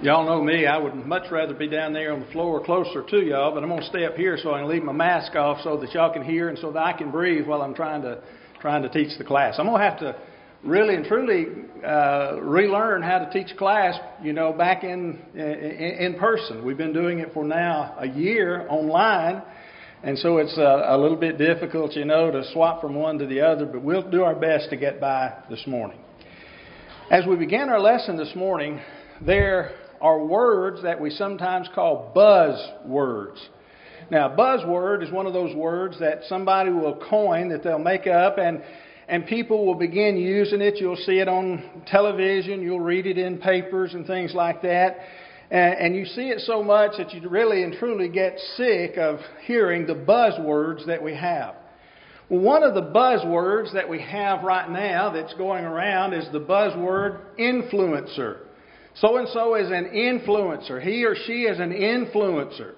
Y'all know me. I would much rather be down there on the floor closer to y'all, but I'm going to stay up here so I can leave my mask off so that y'all can hear and so that I can breathe while I'm trying to trying to teach the class. I'm going to have to really and truly uh, relearn how to teach class, you know, back in, in in person. We've been doing it for now a year online, and so it's a, a little bit difficult, you know, to swap from one to the other. But we'll do our best to get by this morning. As we begin our lesson this morning, there are words that we sometimes call buzz words. Now, buzzword is one of those words that somebody will coin, that they'll make up, and, and people will begin using it. You'll see it on television, you'll read it in papers and things like that. And, and you see it so much that you really and truly get sick of hearing the buzzwords that we have. One of the buzzwords that we have right now that's going around is the buzzword influencer. So and so is an influencer. He or she is an influencer.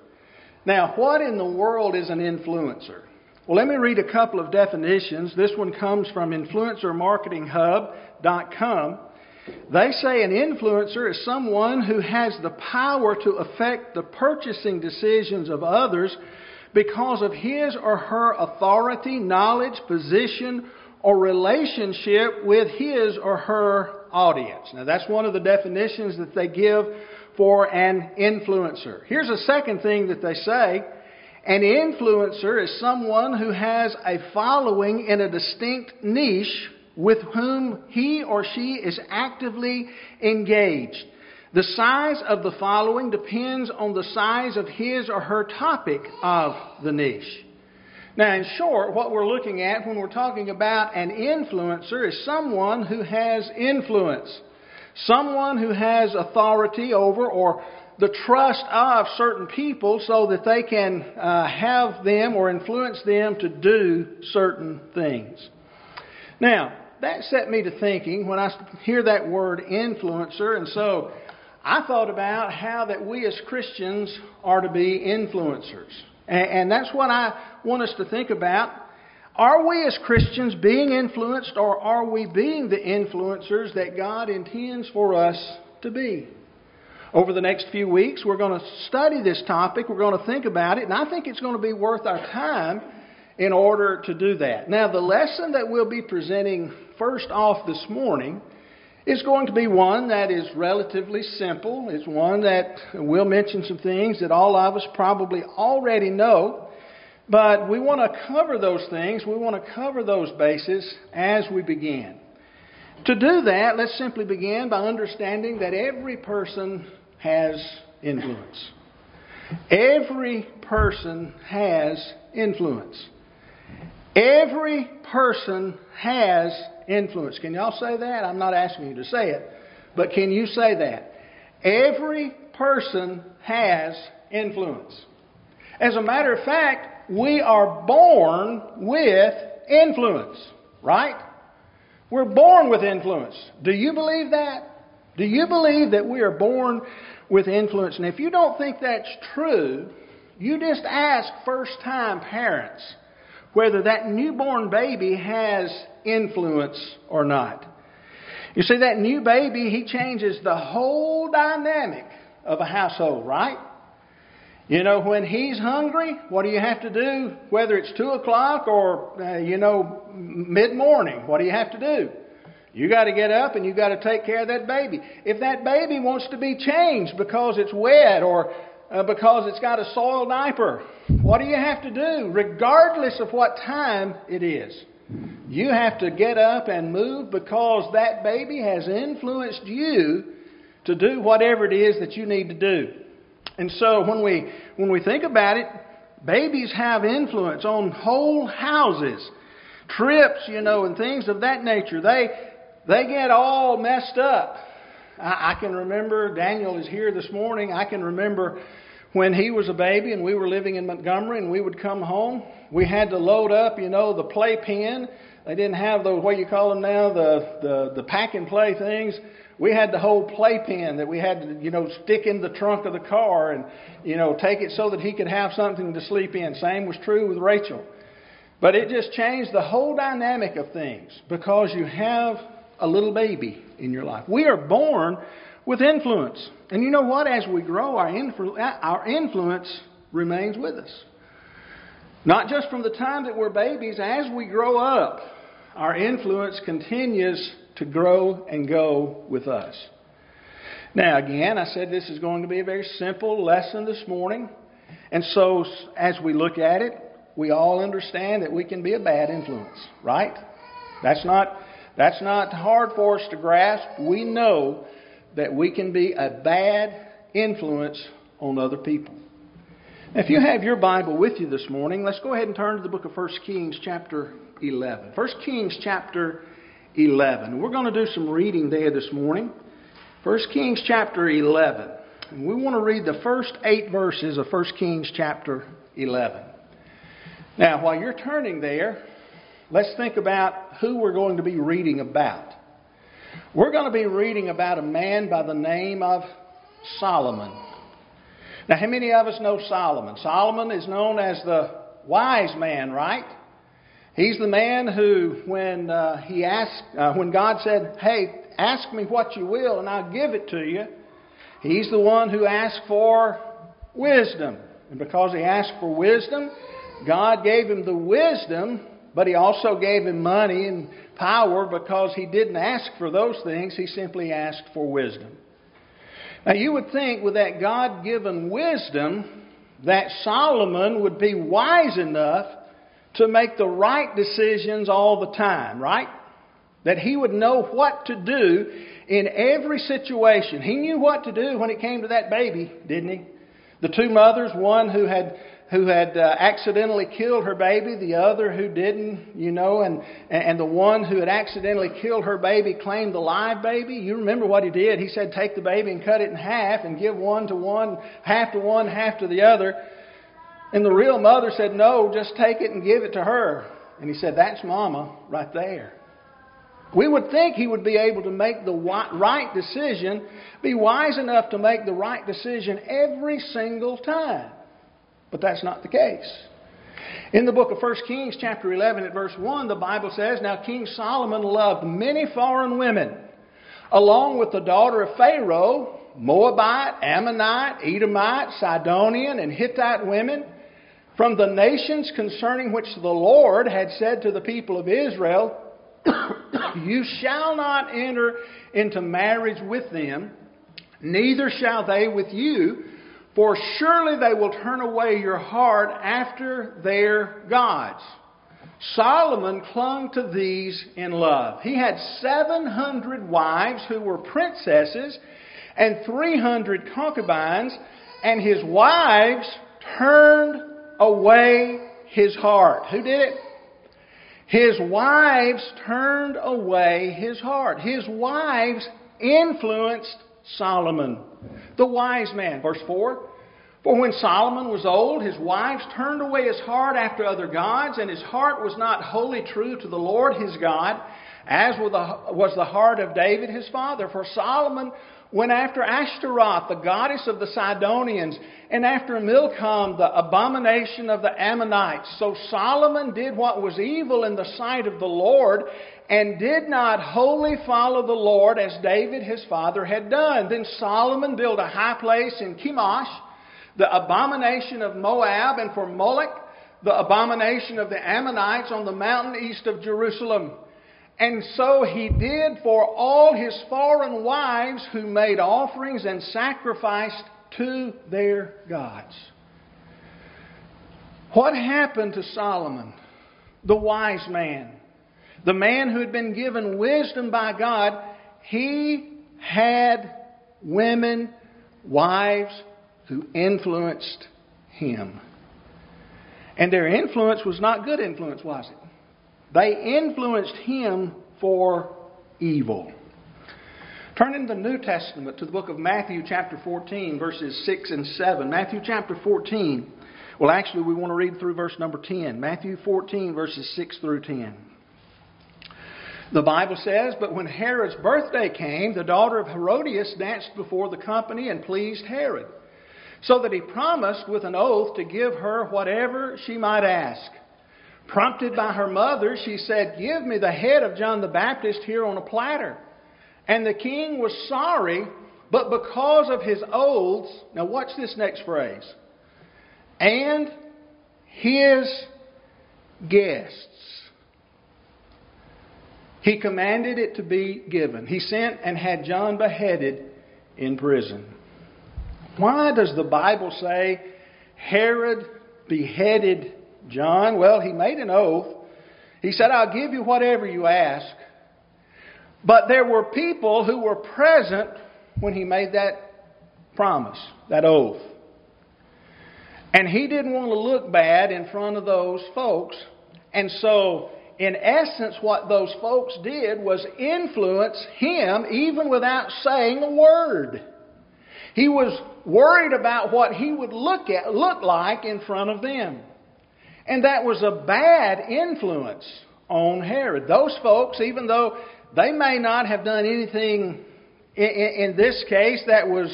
Now, what in the world is an influencer? Well, let me read a couple of definitions. This one comes from influencermarketinghub.com. They say an influencer is someone who has the power to affect the purchasing decisions of others because of his or her authority, knowledge, position, or relationship with his or her audience. Now, that's one of the definitions that they give for an influencer. Here's a second thing that they say an influencer is someone who has a following in a distinct niche with whom he or she is actively engaged. The size of the following depends on the size of his or her topic of the niche. Now, in short, what we're looking at when we're talking about an influencer is someone who has influence, someone who has authority over or the trust of certain people so that they can uh, have them or influence them to do certain things. Now, that set me to thinking when I hear that word influencer, and so I thought about how that we as Christians are to be influencers. And, that's what I want us to think about. Are we as Christians being influenced, or are we being the influencers that God intends for us to be? Over the next few weeks, we're going to study this topic. We're going to think about it, and I think it's going to be worth our time in order to do that. Now, the lesson that we'll be presenting first off this morning is going to be one that is relatively simple. It's one that will mention some things that all of us probably already know. But we want to cover those things. We want to cover those bases as we begin. To do that, let's simply begin by understanding that every person has influence. Every person has influence. Every person has influence. Can y'all say that? I'm not asking you to say it, but can you say that? Every person has influence. As a matter of fact, we are born with influence, right? We're born with influence. Do you believe that? Do you believe that we are born with influence? And if you don't think that's true, you just ask first time parents whether that newborn baby has influence or not. You see, that new baby, he changes the whole dynamic of a household, right? You know, when he's hungry, what do you have to do? Whether it's 2 o'clock or, uh, you know, mid morning, what do you have to do? You got to get up and you got to take care of that baby. If that baby wants to be changed because it's wet or uh, because it's got a soiled diaper, what do you have to do? Regardless of what time it is, you have to get up and move because that baby has influenced you to do whatever it is that you need to do. And so when we when we think about it, babies have influence on whole houses, trips, you know, and things of that nature. They they get all messed up. I, I can remember Daniel is here this morning. I can remember when he was a baby and we were living in Montgomery and we would come home, we had to load up, you know, the playpen. They didn't have the what you call them now, the, the, the pack and play things. We had the whole playpen that we had to, you know, stick in the trunk of the car and, you know, take it so that he could have something to sleep in. Same was true with Rachel. But it just changed the whole dynamic of things because you have a little baby in your life. We are born with influence. And you know what? As we grow, our, influ- our influence remains with us. Not just from the time that we're babies, as we grow up, our influence continues to grow and go with us. Now, again, I said this is going to be a very simple lesson this morning. And so, as we look at it, we all understand that we can be a bad influence, right? That's not, that's not hard for us to grasp. We know that we can be a bad influence on other people. If you have your Bible with you this morning, let's go ahead and turn to the book of 1 Kings, chapter 11. 1 Kings, chapter 11. We're going to do some reading there this morning. 1 Kings, chapter 11. And we want to read the first eight verses of 1 Kings, chapter 11. Now, while you're turning there, let's think about who we're going to be reading about. We're going to be reading about a man by the name of Solomon. Now, how many of us know Solomon? Solomon is known as the wise man, right? He's the man who, when uh, he asked, uh, when God said, "Hey, ask me what you will, and I'll give it to you," he's the one who asked for wisdom, and because he asked for wisdom, God gave him the wisdom, but He also gave him money and power because he didn't ask for those things. He simply asked for wisdom. Now, you would think with that God given wisdom that Solomon would be wise enough to make the right decisions all the time, right? That he would know what to do in every situation. He knew what to do when it came to that baby, didn't he? The two mothers, one who had who had uh, accidentally killed her baby, the other who didn't, you know, and, and the one who had accidentally killed her baby claimed the live baby. You remember what he did. He said, Take the baby and cut it in half and give one to one, half to one, half to the other. And the real mother said, No, just take it and give it to her. And he said, That's mama right there. We would think he would be able to make the right decision, be wise enough to make the right decision every single time. But that's not the case. In the book of 1 Kings, chapter 11, at verse 1, the Bible says Now King Solomon loved many foreign women, along with the daughter of Pharaoh, Moabite, Ammonite, Edomite, Sidonian, and Hittite women, from the nations concerning which the Lord had said to the people of Israel, You shall not enter into marriage with them, neither shall they with you for surely they will turn away your heart after their gods. Solomon clung to these in love. He had 700 wives who were princesses and 300 concubines, and his wives turned away his heart. Who did it? His wives turned away his heart. His wives influenced Solomon, the wise man. Verse 4 For when Solomon was old, his wives turned away his heart after other gods, and his heart was not wholly true to the Lord his God, as was the heart of David his father. For Solomon went after Ashtaroth, the goddess of the Sidonians, and after Milcom, the abomination of the Ammonites. So Solomon did what was evil in the sight of the Lord, and did not wholly follow the Lord as David his father had done. Then Solomon built a high place in Chemosh, the abomination of Moab, and for Moloch, the abomination of the Ammonites on the mountain east of Jerusalem. And so he did for all his foreign wives who made offerings and sacrificed to their gods. What happened to Solomon, the wise man? The man who had been given wisdom by God, he had women, wives, who influenced him. And their influence was not good influence, was it? They influenced him for evil. Turn in the New Testament to the book of Matthew, chapter 14, verses 6 and 7. Matthew, chapter 14. Well, actually, we want to read through verse number 10. Matthew 14, verses 6 through 10. The Bible says, But when Herod's birthday came, the daughter of Herodias danced before the company and pleased Herod, so that he promised with an oath to give her whatever she might ask. Prompted by her mother, she said, Give me the head of John the Baptist here on a platter. And the king was sorry, but because of his oaths, now watch this next phrase, and his guests. He commanded it to be given. He sent and had John beheaded in prison. Why does the Bible say Herod beheaded John? Well, he made an oath. He said, I'll give you whatever you ask. But there were people who were present when he made that promise, that oath. And he didn't want to look bad in front of those folks. And so, in essence, what those folks did was influence him even without saying a word. He was worried about what he would look at look like in front of them. And that was a bad influence on Herod. Those folks, even though they may not have done anything in, in, in this case that was,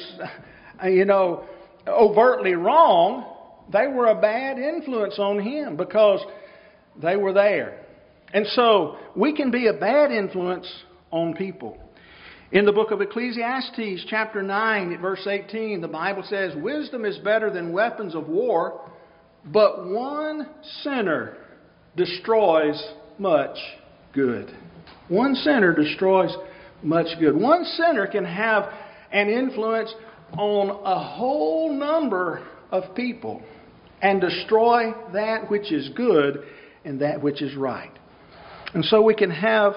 you know, overtly wrong, they were a bad influence on him because they were there. And so we can be a bad influence on people. In the book of Ecclesiastes, chapter 9, verse 18, the Bible says, Wisdom is better than weapons of war, but one sinner destroys much good. One sinner destroys much good. One sinner can have an influence on a whole number of people and destroy that which is good and that which is right. And so we can have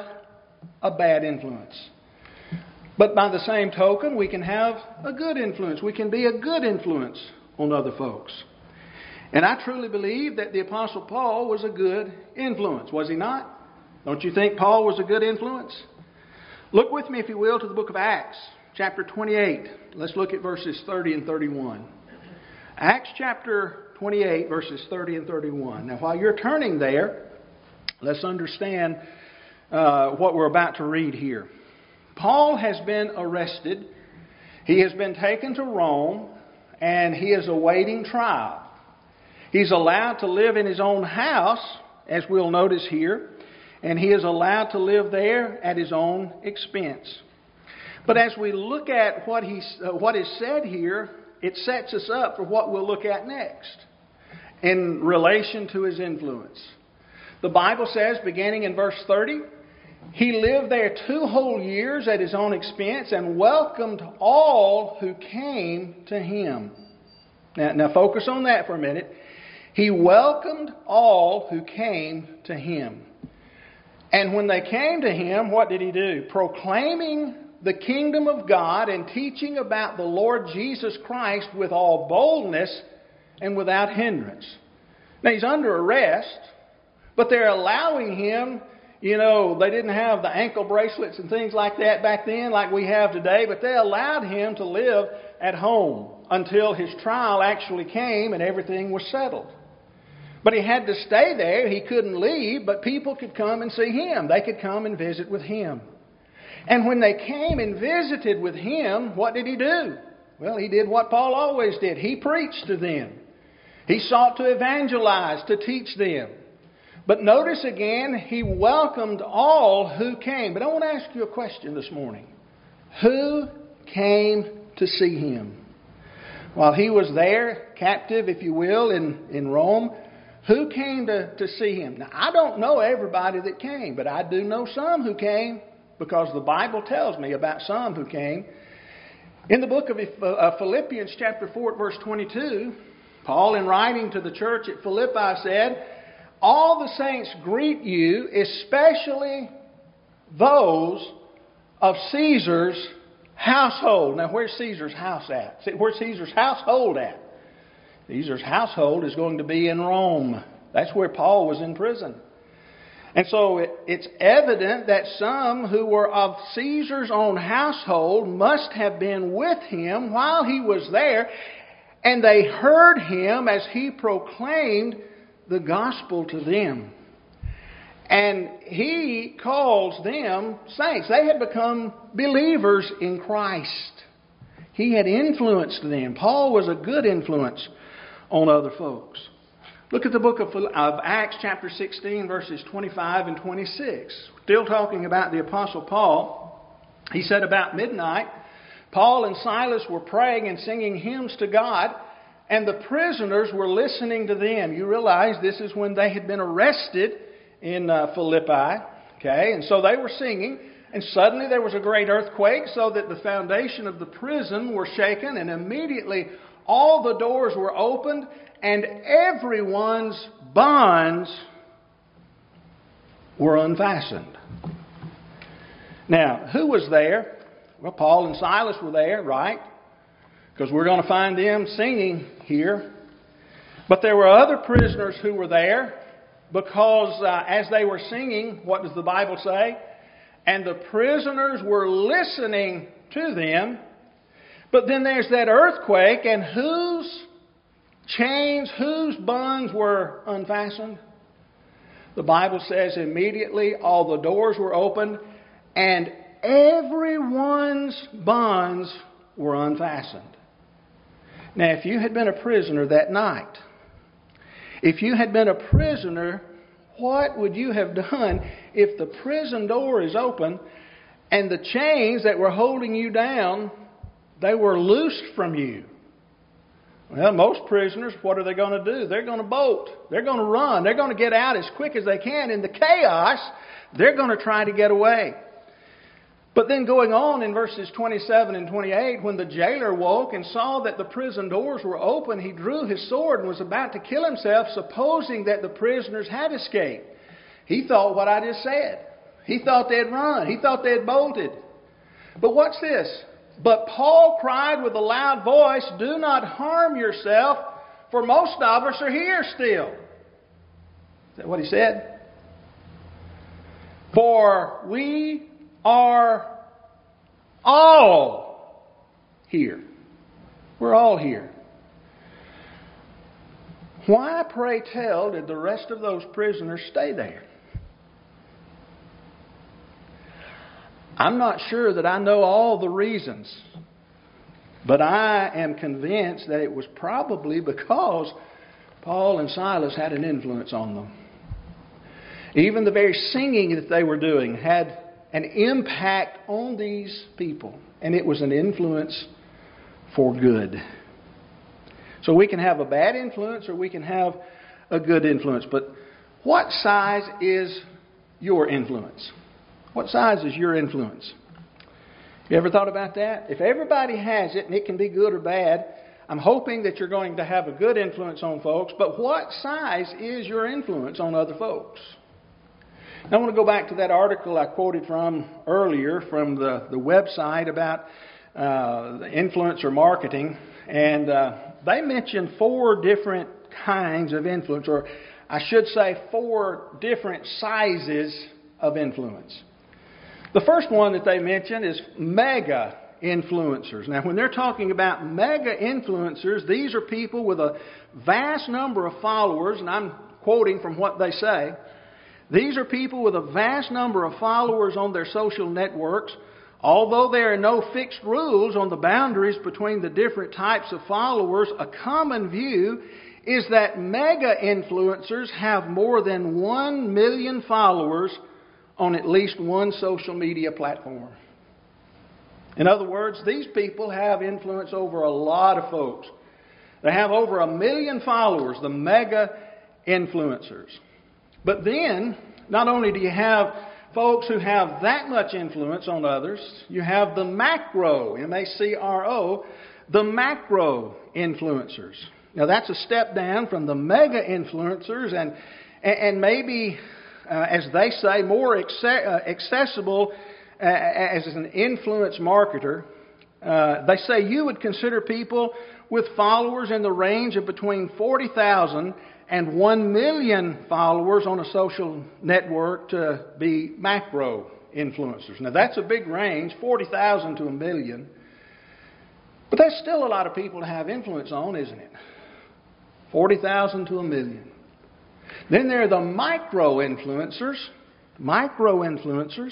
a bad influence. But by the same token, we can have a good influence. We can be a good influence on other folks. And I truly believe that the Apostle Paul was a good influence, was he not? Don't you think Paul was a good influence? Look with me, if you will, to the book of Acts, chapter 28. Let's look at verses 30 and 31. Acts chapter 28, verses 30 and 31. Now, while you're turning there, let's understand uh, what we're about to read here. Paul has been arrested, he has been taken to Rome, and he is awaiting trial. He's allowed to live in his own house, as we'll notice here, and he is allowed to live there at his own expense. But as we look at what, he's, uh, what is said here, it sets us up for what we'll look at next in relation to his influence. The Bible says, beginning in verse 30, he lived there two whole years at his own expense and welcomed all who came to him. Now, now, focus on that for a minute. He welcomed all who came to him. And when they came to him, what did he do? Proclaiming the kingdom of God and teaching about the Lord Jesus Christ with all boldness and without hindrance. Now, he's under arrest, but they're allowing him you know, they didn't have the ankle bracelets and things like that back then, like we have today, but they allowed him to live at home until his trial actually came and everything was settled. But he had to stay there. He couldn't leave, but people could come and see him. They could come and visit with him. And when they came and visited with him, what did he do? Well, he did what Paul always did. He preached to them. He sought to evangelize, to teach them. But notice again, he welcomed all who came. But I want to ask you a question this morning. Who came to see him? While he was there, captive, if you will, in, in Rome, who came to, to see him? Now, I don't know everybody that came, but I do know some who came because the Bible tells me about some who came. In the book of uh, Philippians, chapter 4, verse 22, Paul, in writing to the church at Philippi, said, all the saints greet you, especially those of Caesar's household. Now, where's Caesar's house at? Where's Caesar's household at? Caesar's household is going to be in Rome. That's where Paul was in prison. And so it, it's evident that some who were of Caesar's own household must have been with him while he was there, and they heard him as he proclaimed the gospel to them. And he calls them saints. They had become believers in Christ. He had influenced them. Paul was a good influence on other folks. Look at the book of, of Acts, chapter 16, verses 25 and 26. Still talking about the Apostle Paul. He said, About midnight, Paul and Silas were praying and singing hymns to God, and the prisoners were listening to them. You realize this is when they had been arrested in uh, Philippi, okay? And so they were singing, and suddenly there was a great earthquake, so that the foundation of the prison were shaken, and immediately all the doors were opened, and everyone's bonds were unfastened. Now, who was there? Well, Paul and Silas were there, right? Because we're going to find them singing here. But there were other prisoners who were there because uh, as they were singing, what does the Bible say? And the prisoners were listening to them. But then there's that earthquake, and whose chains, whose bonds were unfastened? The Bible says immediately all the doors were opened and everyone's bonds were unfastened. Now, if you had been a prisoner that night, if you had been a prisoner, what would you have done if the prison door is open and the chains that were holding you down, they were loosed from you? Well, most prisoners, what are they going to do? They're going to bolt. They're going to run. They're going to get out as quick as they can. In the chaos, they're going to try to get away. But then going on in verses 27 and 28, when the jailer woke and saw that the prison doors were open, he drew his sword and was about to kill himself, supposing that the prisoners had escaped. He thought what I just said. He thought they had run. He thought they had bolted. But what's this? But Paul cried with a loud voice, Do not harm yourself, for most of us are here still. Is that what he said? For we are all here. We're all here. Why, pray tell, did the rest of those prisoners stay there? I'm not sure that I know all the reasons, but I am convinced that it was probably because Paul and Silas had an influence on them. Even the very singing that they were doing had an impact on these people, and it was an influence for good. So we can have a bad influence or we can have a good influence. But what size is your influence? What size is your influence? You ever thought about that? If everybody has it, and it can be good or bad, I'm hoping that you're going to have a good influence on folks, but what size is your influence on other folks? I want to go back to that article I quoted from earlier from the, the website about uh, influencer marketing. And uh, they mentioned four different kinds of influence, or I should say, four different sizes of influence. The first one that they mention is mega influencers. Now, when they're talking about mega influencers, these are people with a vast number of followers, and I'm quoting from what they say. These are people with a vast number of followers on their social networks. Although there are no fixed rules on the boundaries between the different types of followers, a common view is that mega influencers have more than 1 million followers on at least one social media platform. In other words, these people have influence over a lot of folks. They have over a million followers, the mega influencers. But then, not only do you have folks who have that much influence on others, you have the macro, M A C R O, the macro influencers. Now, that's a step down from the mega influencers and, and maybe, uh, as they say, more uh, accessible uh, as an influence marketer. Uh, they say you would consider people with followers in the range of between 40,000 and 1 million followers on a social network to be macro influencers. Now, that's a big range 40,000 to a million. But that's still a lot of people to have influence on, isn't it? 40,000 to a million. Then there are the micro influencers. Micro influencers.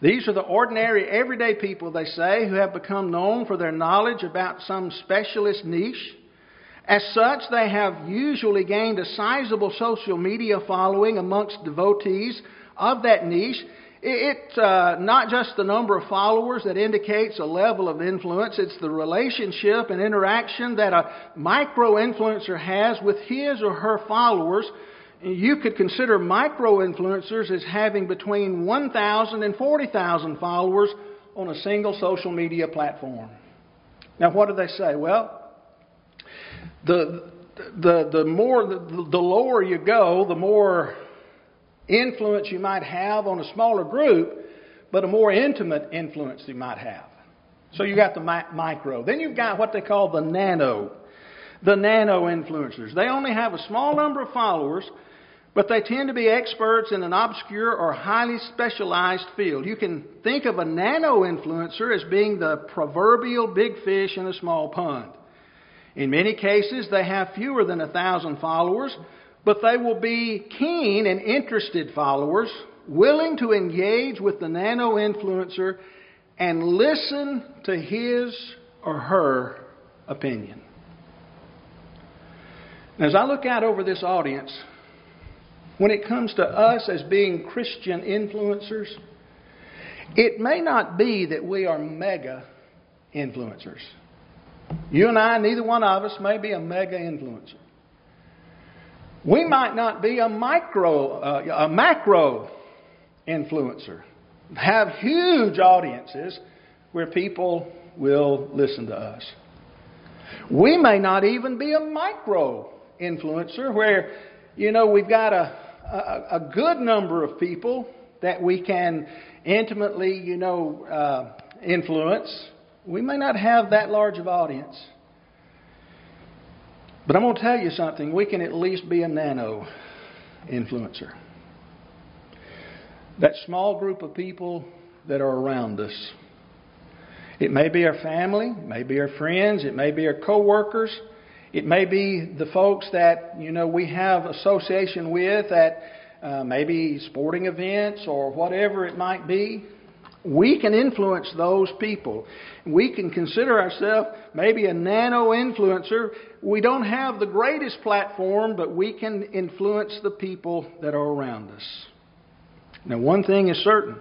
These are the ordinary, everyday people, they say, who have become known for their knowledge about some specialist niche. As such, they have usually gained a sizable social media following amongst devotees of that niche, It's uh, not just the number of followers that indicates a level of influence, it's the relationship and interaction that a micro influencer has with his or her followers. You could consider micro influencers as having between 1,000 and 40,000 followers on a single social media platform. Now, what do they say? Well, the, the, the more, the, the lower you go, the more influence you might have on a smaller group, but a more intimate influence you might have. So you got the mi- micro. Then you've got what they call the nano. The nano influencers. They only have a small number of followers, but they tend to be experts in an obscure or highly specialized field. You can think of a nano influencer as being the proverbial big fish in a small pond. In many cases, they have fewer than a thousand followers, but they will be keen and interested followers, willing to engage with the nano influencer and listen to his or her opinion. as I look out over this audience, when it comes to us as being Christian influencers, it may not be that we are mega influencers. You and I, neither one of us, may be a mega influencer. We might not be a micro, uh, a macro influencer, have huge audiences where people will listen to us. We may not even be a micro influencer where, you know, we've got a, a, a good number of people that we can intimately, you know, uh, influence. We may not have that large of audience. But I'm going to tell you something. We can at least be a nano influencer. That small group of people that are around us. It may be our family, it may be our friends, it may be our coworkers, it may be the folks that you know we have association with at uh, maybe sporting events or whatever it might be. We can influence those people. We can consider ourselves maybe a nano influencer. We don't have the greatest platform, but we can influence the people that are around us. Now, one thing is certain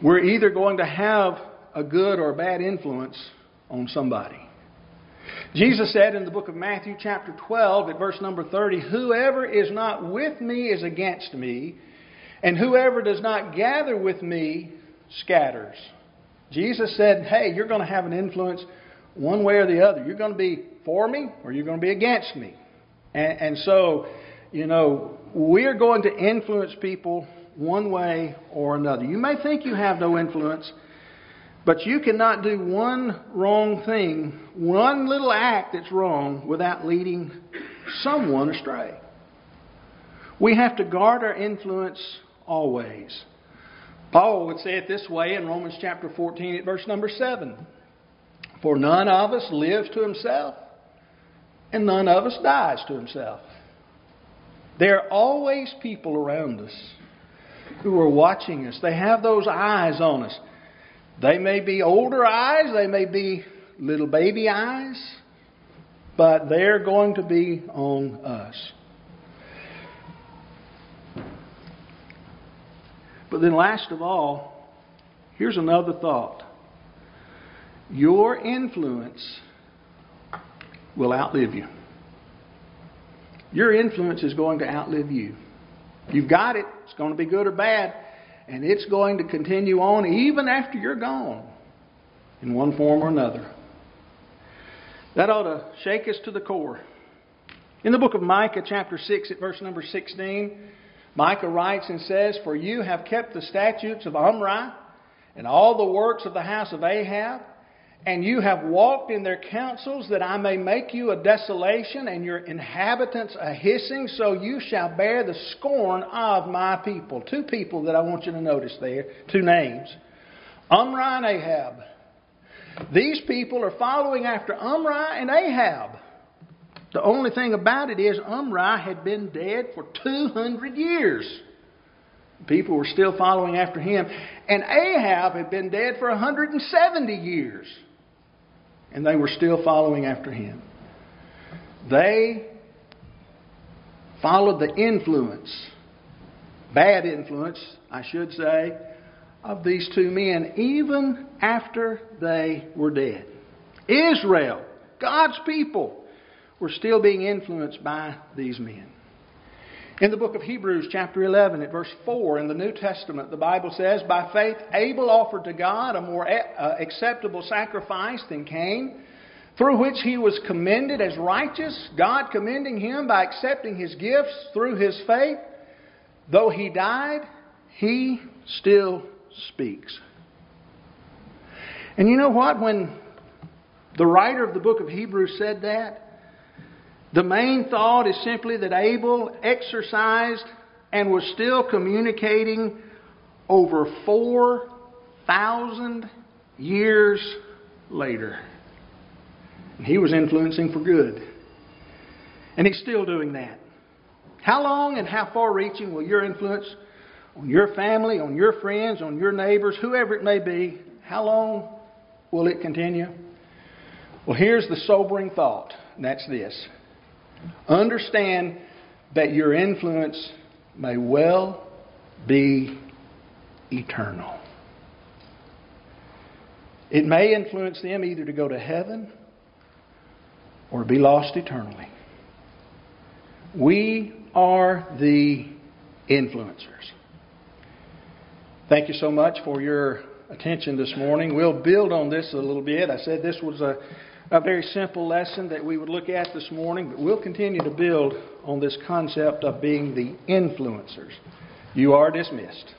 we're either going to have a good or a bad influence on somebody. Jesus said in the book of Matthew, chapter 12, at verse number 30, Whoever is not with me is against me, and whoever does not gather with me scatters. Jesus said, Hey, you're going to have an influence one way or the other. You're going to be for me or you're going to be against me. And, and so, you know, we're going to influence people one way or another. You may think you have no influence, but you cannot do one wrong thing, one little act that's wrong, without leading someone astray. We have to guard our influence always. Paul would say it this way in Romans chapter 14 at verse number 7 For none of us lives to himself, and none of us dies to himself. There are always people around us who are watching us. They have those eyes on us. They may be older eyes, they may be little baby eyes, but they're going to be on us. But then, last of all, here's another thought your influence will outlive you. Your influence is going to outlive you. You've got it, it's going to be good or bad, and it's going to continue on even after you're gone in one form or another. That ought to shake us to the core. In the book of Micah, chapter 6, at verse number 16, Micah writes and says, For you have kept the statutes of Omri and all the works of the house of Ahab, and you have walked in their counsels, that I may make you a desolation and your inhabitants a hissing, so you shall bear the scorn of my people. Two people that I want you to notice there, two names Omri and Ahab. These people are following after Omri and Ahab. The only thing about it is Omri had been dead for 200 years. People were still following after him. And Ahab had been dead for 170 years. And they were still following after him. They followed the influence bad influence, I should say, of these two men, even after they were dead. Israel, God's people, were still being influenced by these men. In the book of Hebrews, chapter 11, at verse 4 in the New Testament, the Bible says, By faith, Abel offered to God a more uh, acceptable sacrifice than Cain, through which he was commended as righteous, God commending him by accepting his gifts through his faith. Though he died, he still speaks. And you know what? When the writer of the book of Hebrews said that, the main thought is simply that Abel exercised and was still communicating over 4,000 years later. And he was influencing for good. And he's still doing that. How long and how far reaching will your influence on your family, on your friends, on your neighbors, whoever it may be, how long will it continue? Well, here's the sobering thought, and that's this understand that your influence may well be eternal. It may influence them either to go to heaven or be lost eternally. We are the influencers. Thank you so much for your attention this morning. We'll build on this a little bit. I said this was a, a very simple lesson that we would look at this morning, but we'll continue to build on this concept of being the influencers. You are dismissed.